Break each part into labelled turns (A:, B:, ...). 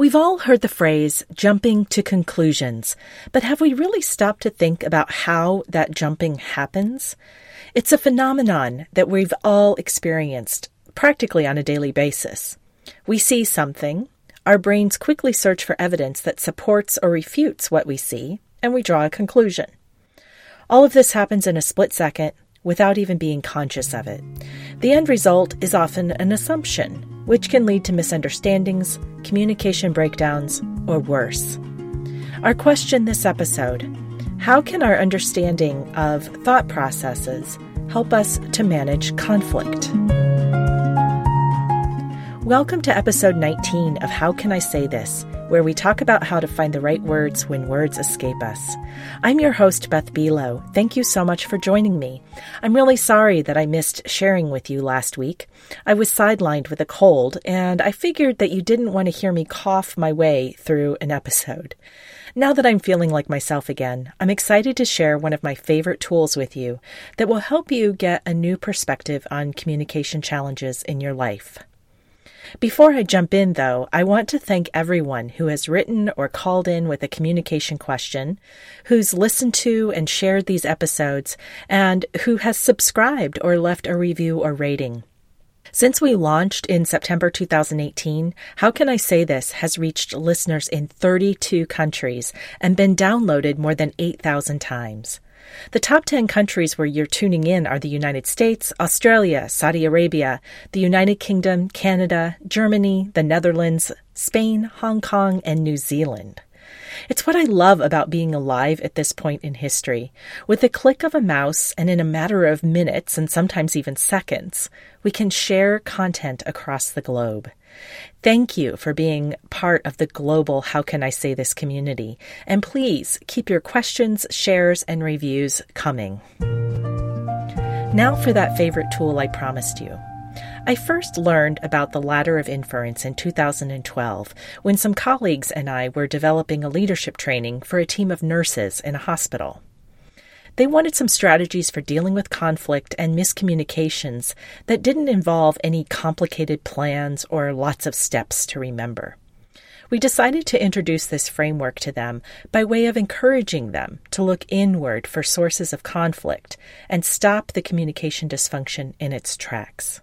A: We've all heard the phrase jumping to conclusions, but have we really stopped to think about how that jumping happens? It's a phenomenon that we've all experienced practically on a daily basis. We see something, our brains quickly search for evidence that supports or refutes what we see, and we draw a conclusion. All of this happens in a split second without even being conscious of it. The end result is often an assumption, which can lead to misunderstandings, communication breakdowns, or worse. Our question this episode How can our understanding of thought processes help us to manage conflict? Welcome to episode 19 of How Can I Say This, where we talk about how to find the right words when words escape us. I'm your host, Beth Buelow. Thank you so much for joining me. I'm really sorry that I missed sharing with you last week. I was sidelined with a cold, and I figured that you didn't want to hear me cough my way through an episode. Now that I'm feeling like myself again, I'm excited to share one of my favorite tools with you that will help you get a new perspective on communication challenges in your life. Before I jump in, though, I want to thank everyone who has written or called in with a communication question, who's listened to and shared these episodes, and who has subscribed or left a review or rating. Since we launched in September 2018, How Can I Say This has reached listeners in 32 countries and been downloaded more than 8,000 times. The top 10 countries where you're tuning in are the United States, Australia, Saudi Arabia, the United Kingdom, Canada, Germany, the Netherlands, Spain, Hong Kong, and New Zealand. It's what I love about being alive at this point in history. With the click of a mouse and in a matter of minutes and sometimes even seconds, we can share content across the globe. Thank you for being part of the global How Can I Say This community. And please keep your questions, shares, and reviews coming. Now for that favorite tool I promised you. I first learned about the ladder of inference in 2012 when some colleagues and I were developing a leadership training for a team of nurses in a hospital. They wanted some strategies for dealing with conflict and miscommunications that didn't involve any complicated plans or lots of steps to remember. We decided to introduce this framework to them by way of encouraging them to look inward for sources of conflict and stop the communication dysfunction in its tracks.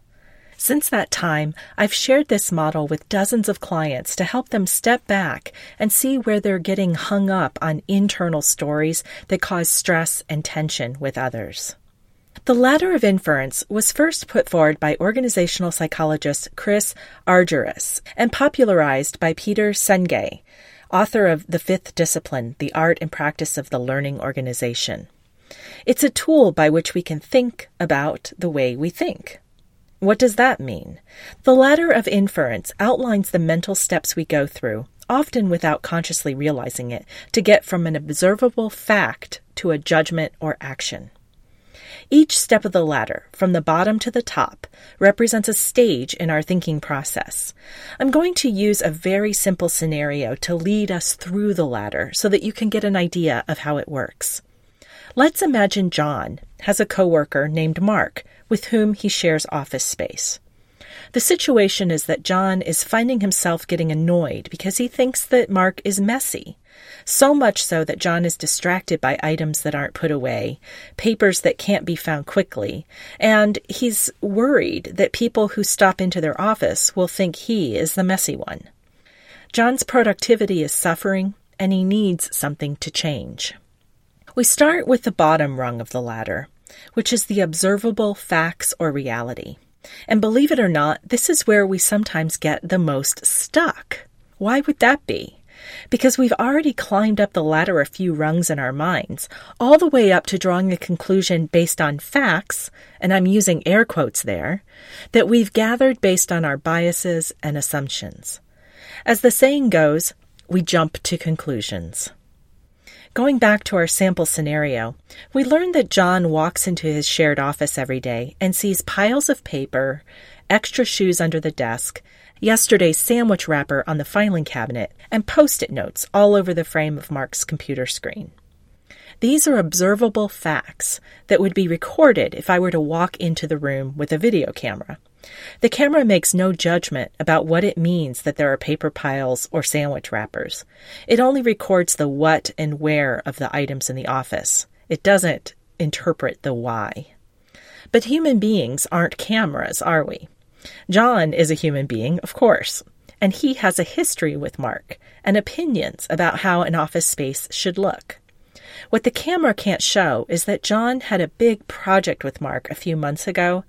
A: Since that time, I've shared this model with dozens of clients to help them step back and see where they're getting hung up on internal stories that cause stress and tension with others. The ladder of inference was first put forward by organizational psychologist Chris Argyris and popularized by Peter Senge, author of The Fifth Discipline The Art and Practice of the Learning Organization. It's a tool by which we can think about the way we think. What does that mean? The ladder of inference outlines the mental steps we go through, often without consciously realizing it, to get from an observable fact to a judgment or action. Each step of the ladder, from the bottom to the top, represents a stage in our thinking process. I'm going to use a very simple scenario to lead us through the ladder so that you can get an idea of how it works. Let's imagine John has a coworker named Mark with whom he shares office space. The situation is that John is finding himself getting annoyed because he thinks that Mark is messy. So much so that John is distracted by items that aren't put away, papers that can't be found quickly, and he's worried that people who stop into their office will think he is the messy one. John's productivity is suffering, and he needs something to change. We start with the bottom rung of the ladder which is the observable facts or reality. And believe it or not, this is where we sometimes get the most stuck. Why would that be? Because we've already climbed up the ladder a few rungs in our minds, all the way up to drawing a conclusion based on facts, and I'm using air quotes there, that we've gathered based on our biases and assumptions. As the saying goes, we jump to conclusions. Going back to our sample scenario, we learned that John walks into his shared office every day and sees piles of paper, extra shoes under the desk, yesterday's sandwich wrapper on the filing cabinet, and post it notes all over the frame of Mark's computer screen. These are observable facts that would be recorded if I were to walk into the room with a video camera. The camera makes no judgment about what it means that there are paper piles or sandwich wrappers. It only records the what and where of the items in the office. It doesn't interpret the why. But human beings aren't cameras, are we? John is a human being, of course, and he has a history with Mark and opinions about how an office space should look. What the camera can't show is that John had a big project with Mark a few months ago,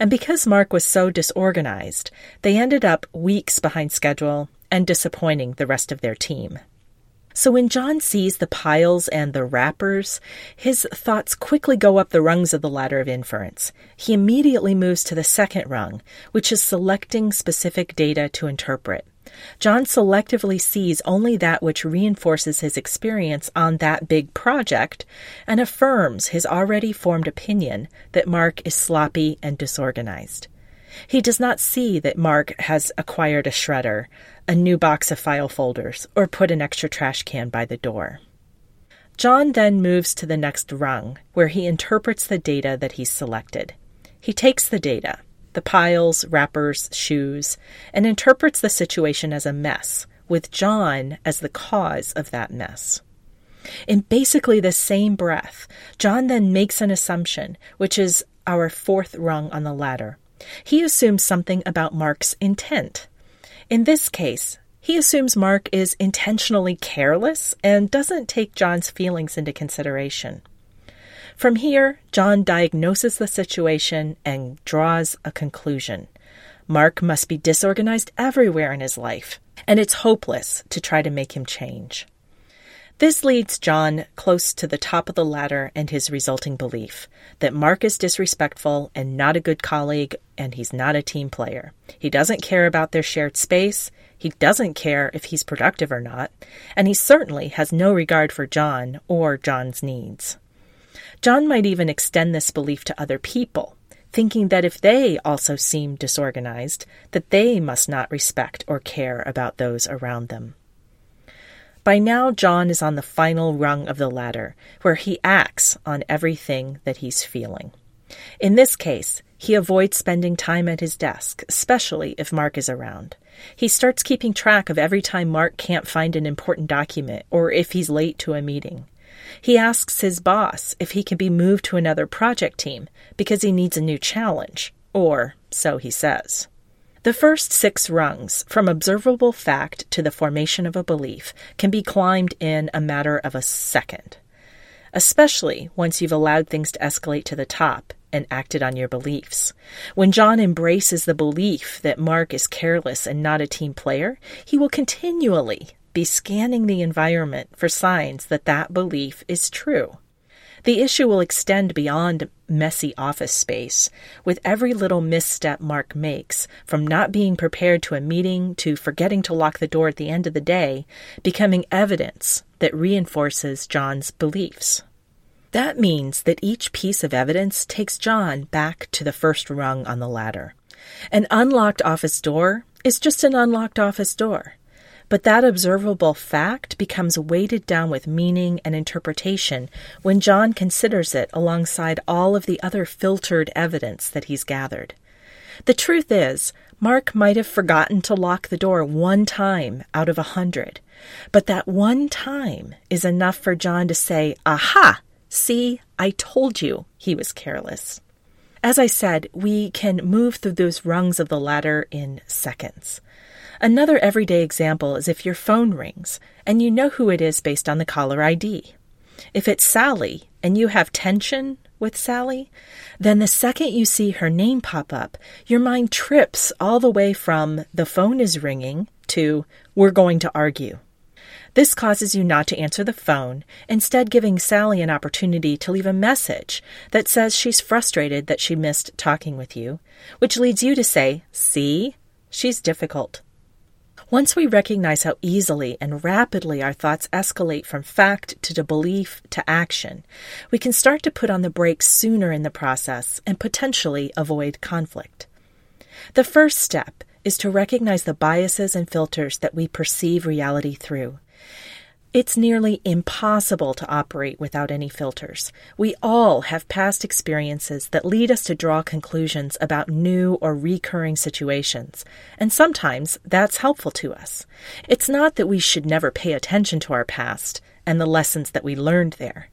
A: and because Mark was so disorganized, they ended up weeks behind schedule and disappointing the rest of their team. So when John sees the piles and the wrappers, his thoughts quickly go up the rungs of the ladder of inference. He immediately moves to the second rung, which is selecting specific data to interpret. John selectively sees only that which reinforces his experience on that big project and affirms his already formed opinion that Mark is sloppy and disorganized. He does not see that Mark has acquired a shredder, a new box of file folders, or put an extra trash can by the door. John then moves to the next rung, where he interprets the data that he's selected. He takes the data, the piles, wrappers, shoes, and interprets the situation as a mess, with John as the cause of that mess. In basically the same breath, John then makes an assumption, which is our fourth rung on the ladder. He assumes something about Mark's intent. In this case, he assumes Mark is intentionally careless and doesn't take John's feelings into consideration. From here, John diagnoses the situation and draws a conclusion. Mark must be disorganized everywhere in his life, and it's hopeless to try to make him change. This leads John close to the top of the ladder and his resulting belief that Mark is disrespectful and not a good colleague, and he's not a team player. He doesn't care about their shared space, he doesn't care if he's productive or not, and he certainly has no regard for John or John's needs. John might even extend this belief to other people, thinking that if they also seem disorganized, that they must not respect or care about those around them. By now, John is on the final rung of the ladder, where he acts on everything that he's feeling. In this case, he avoids spending time at his desk, especially if Mark is around. He starts keeping track of every time Mark can't find an important document or if he's late to a meeting. He asks his boss if he can be moved to another project team because he needs a new challenge, or so he says. The first six rungs, from observable fact to the formation of a belief, can be climbed in a matter of a second, especially once you've allowed things to escalate to the top and acted on your beliefs. When John embraces the belief that Mark is careless and not a team player, he will continually be scanning the environment for signs that that belief is true. The issue will extend beyond messy office space, with every little misstep Mark makes, from not being prepared to a meeting to forgetting to lock the door at the end of the day, becoming evidence that reinforces John's beliefs. That means that each piece of evidence takes John back to the first rung on the ladder. An unlocked office door is just an unlocked office door. But that observable fact becomes weighted down with meaning and interpretation when John considers it alongside all of the other filtered evidence that he's gathered. The truth is, Mark might have forgotten to lock the door one time out of a hundred, but that one time is enough for John to say, Aha! See, I told you he was careless. As I said, we can move through those rungs of the ladder in seconds. Another everyday example is if your phone rings and you know who it is based on the caller ID. If it's Sally and you have tension with Sally, then the second you see her name pop up, your mind trips all the way from the phone is ringing to we're going to argue. This causes you not to answer the phone, instead, giving Sally an opportunity to leave a message that says she's frustrated that she missed talking with you, which leads you to say, See, she's difficult. Once we recognize how easily and rapidly our thoughts escalate from fact to belief to action, we can start to put on the brakes sooner in the process and potentially avoid conflict. The first step is to recognize the biases and filters that we perceive reality through. It's nearly impossible to operate without any filters. We all have past experiences that lead us to draw conclusions about new or recurring situations, and sometimes that's helpful to us. It's not that we should never pay attention to our past and the lessons that we learned there.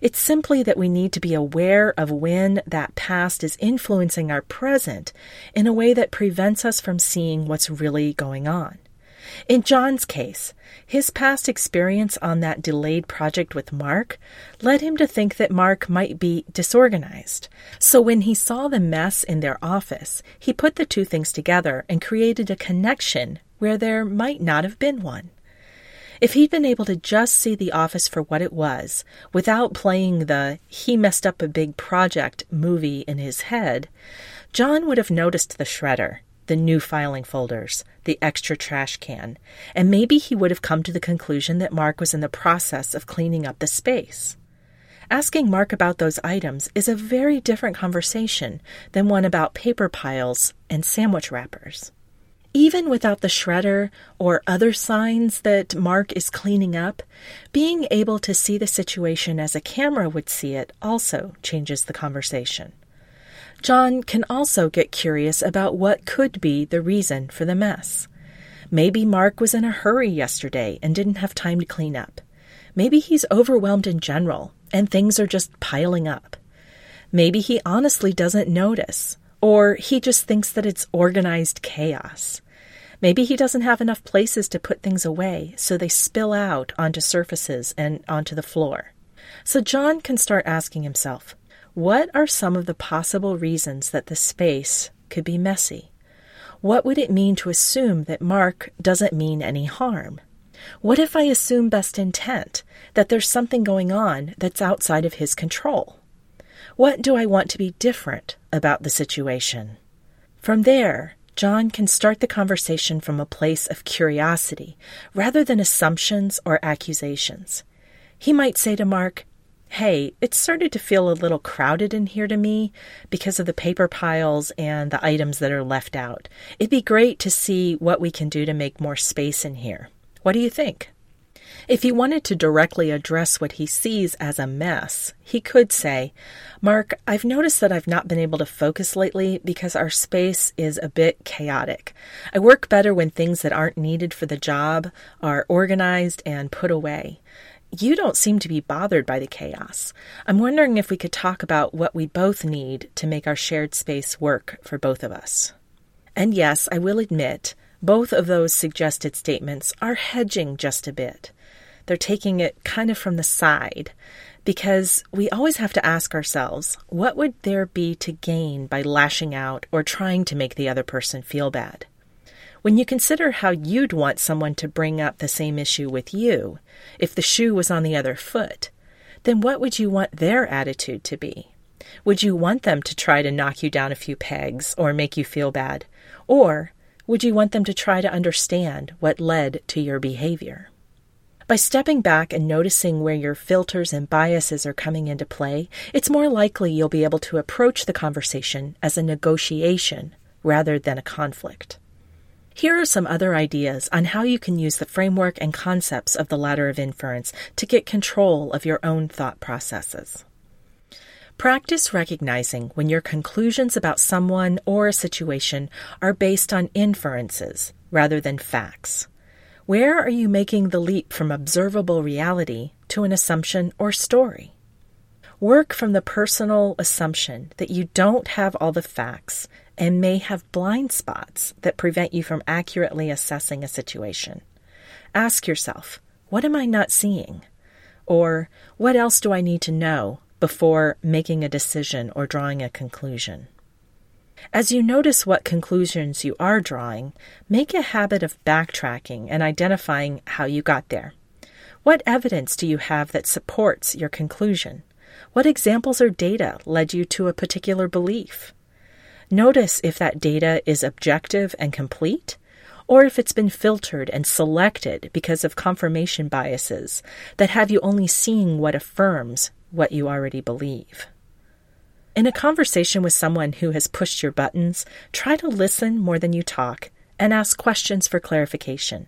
A: It's simply that we need to be aware of when that past is influencing our present in a way that prevents us from seeing what's really going on. In John's case, his past experience on that delayed project with Mark led him to think that Mark might be disorganized. So when he saw the mess in their office, he put the two things together and created a connection where there might not have been one. If he'd been able to just see the office for what it was, without playing the he messed up a big project movie in his head, John would have noticed the shredder the new filing folders, the extra trash can, and maybe he would have come to the conclusion that Mark was in the process of cleaning up the space. Asking Mark about those items is a very different conversation than one about paper piles and sandwich wrappers. Even without the shredder or other signs that Mark is cleaning up, being able to see the situation as a camera would see it also changes the conversation. John can also get curious about what could be the reason for the mess. Maybe Mark was in a hurry yesterday and didn't have time to clean up. Maybe he's overwhelmed in general and things are just piling up. Maybe he honestly doesn't notice, or he just thinks that it's organized chaos. Maybe he doesn't have enough places to put things away, so they spill out onto surfaces and onto the floor. So John can start asking himself, what are some of the possible reasons that the space could be messy? What would it mean to assume that Mark doesn't mean any harm? What if I assume best intent, that there's something going on that's outside of his control? What do I want to be different about the situation? From there, John can start the conversation from a place of curiosity rather than assumptions or accusations. He might say to Mark, hey, it started to feel a little crowded in here to me because of the paper piles and the items that are left out. It'd be great to see what we can do to make more space in here. What do you think? If he wanted to directly address what he sees as a mess, he could say, Mark, I've noticed that I've not been able to focus lately because our space is a bit chaotic. I work better when things that aren't needed for the job are organized and put away. You don't seem to be bothered by the chaos. I'm wondering if we could talk about what we both need to make our shared space work for both of us. And yes, I will admit, both of those suggested statements are hedging just a bit. They're taking it kind of from the side because we always have to ask ourselves what would there be to gain by lashing out or trying to make the other person feel bad? When you consider how you'd want someone to bring up the same issue with you, if the shoe was on the other foot, then what would you want their attitude to be? Would you want them to try to knock you down a few pegs or make you feel bad? Or would you want them to try to understand what led to your behavior? By stepping back and noticing where your filters and biases are coming into play, it's more likely you'll be able to approach the conversation as a negotiation rather than a conflict. Here are some other ideas on how you can use the framework and concepts of the ladder of inference to get control of your own thought processes. Practice recognizing when your conclusions about someone or a situation are based on inferences rather than facts. Where are you making the leap from observable reality to an assumption or story? Work from the personal assumption that you don't have all the facts and may have blind spots that prevent you from accurately assessing a situation. Ask yourself, what am I not seeing? Or what else do I need to know before making a decision or drawing a conclusion? As you notice what conclusions you are drawing, make a habit of backtracking and identifying how you got there. What evidence do you have that supports your conclusion? What examples or data led you to a particular belief? Notice if that data is objective and complete, or if it's been filtered and selected because of confirmation biases that have you only seeing what affirms what you already believe. In a conversation with someone who has pushed your buttons, try to listen more than you talk and ask questions for clarification.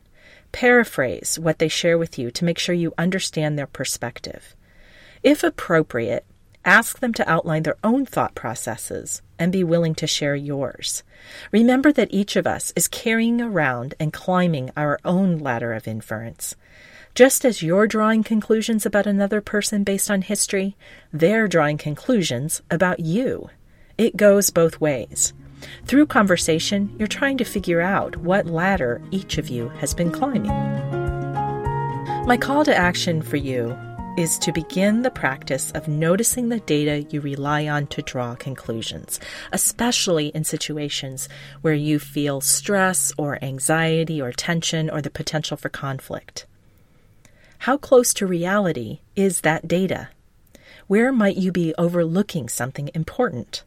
A: Paraphrase what they share with you to make sure you understand their perspective. If appropriate, ask them to outline their own thought processes and be willing to share yours. Remember that each of us is carrying around and climbing our own ladder of inference. Just as you're drawing conclusions about another person based on history, they're drawing conclusions about you. It goes both ways. Through conversation, you're trying to figure out what ladder each of you has been climbing. My call to action for you is to begin the practice of noticing the data you rely on to draw conclusions, especially in situations where you feel stress or anxiety or tension or the potential for conflict. How close to reality is that data? Where might you be overlooking something important?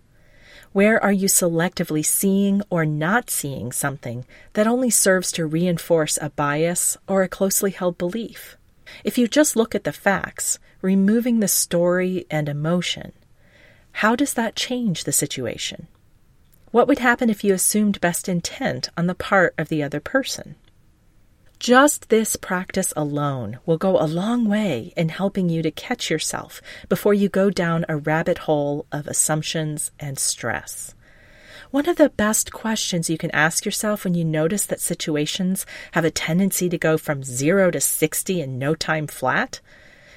A: Where are you selectively seeing or not seeing something that only serves to reinforce a bias or a closely held belief? If you just look at the facts, removing the story and emotion, how does that change the situation? What would happen if you assumed best intent on the part of the other person? Just this practice alone will go a long way in helping you to catch yourself before you go down a rabbit hole of assumptions and stress. One of the best questions you can ask yourself when you notice that situations have a tendency to go from zero to 60 in no time flat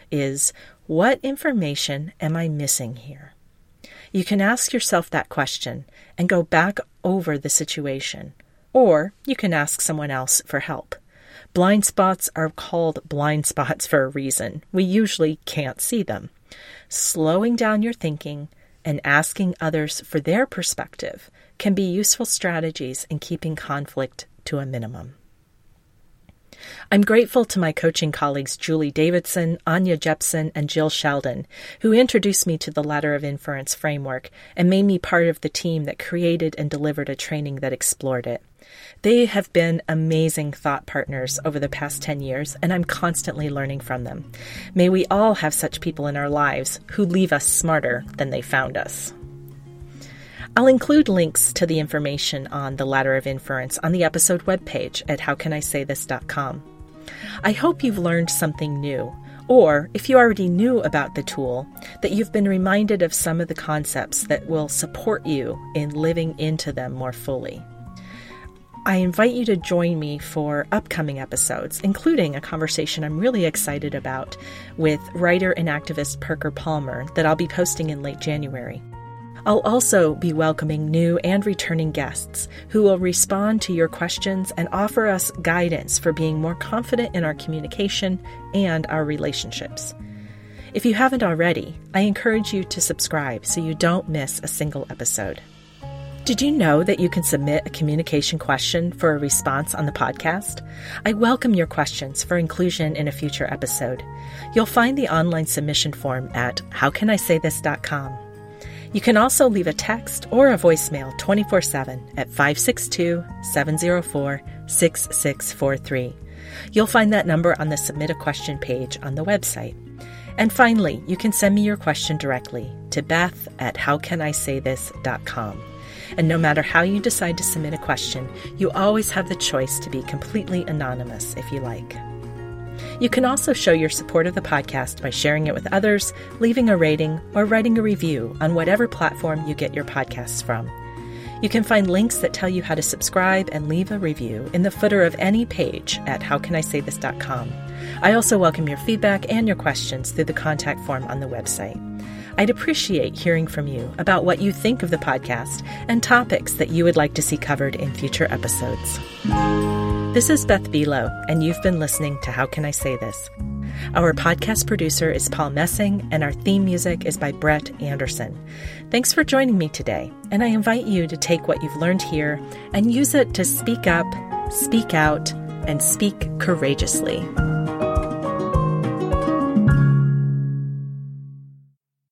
A: is what information am I missing here? You can ask yourself that question and go back over the situation, or you can ask someone else for help. Blind spots are called blind spots for a reason. We usually can't see them. Slowing down your thinking and asking others for their perspective can be useful strategies in keeping conflict to a minimum. I'm grateful to my coaching colleagues Julie Davidson, Anya Jepson, and Jill Sheldon, who introduced me to the Ladder of Inference framework and made me part of the team that created and delivered a training that explored it. They have been amazing thought partners over the past 10 years, and I'm constantly learning from them. May we all have such people in our lives who leave us smarter than they found us. I'll include links to the information on the ladder of inference on the episode webpage at howcanisaythis.com. I hope you've learned something new, or if you already knew about the tool, that you've been reminded of some of the concepts that will support you in living into them more fully. I invite you to join me for upcoming episodes, including a conversation I'm really excited about with writer and activist Parker Palmer that I'll be posting in late January. I'll also be welcoming new and returning guests who will respond to your questions and offer us guidance for being more confident in our communication and our relationships. If you haven't already, I encourage you to subscribe so you don't miss a single episode. Did you know that you can submit a communication question for a response on the podcast? I welcome your questions for inclusion in a future episode. You'll find the online submission form at howcanisaythis.com. You can also leave a text or a voicemail 24 7 at 562 704 6643. You'll find that number on the Submit a Question page on the website. And finally, you can send me your question directly to beth at howcanisaythis.com. And no matter how you decide to submit a question, you always have the choice to be completely anonymous if you like. You can also show your support of the podcast by sharing it with others, leaving a rating, or writing a review on whatever platform you get your podcasts from. You can find links that tell you how to subscribe and leave a review in the footer of any page at howcanisaythis.com. I also welcome your feedback and your questions through the contact form on the website. I'd appreciate hearing from you about what you think of the podcast and topics that you would like to see covered in future episodes. This is Beth Buelow, and you've been listening to How Can I Say This? Our podcast producer is Paul Messing, and our theme music is by Brett Anderson. Thanks for joining me today, and I invite you to take what you've learned here and use it to speak up, speak out, and speak courageously.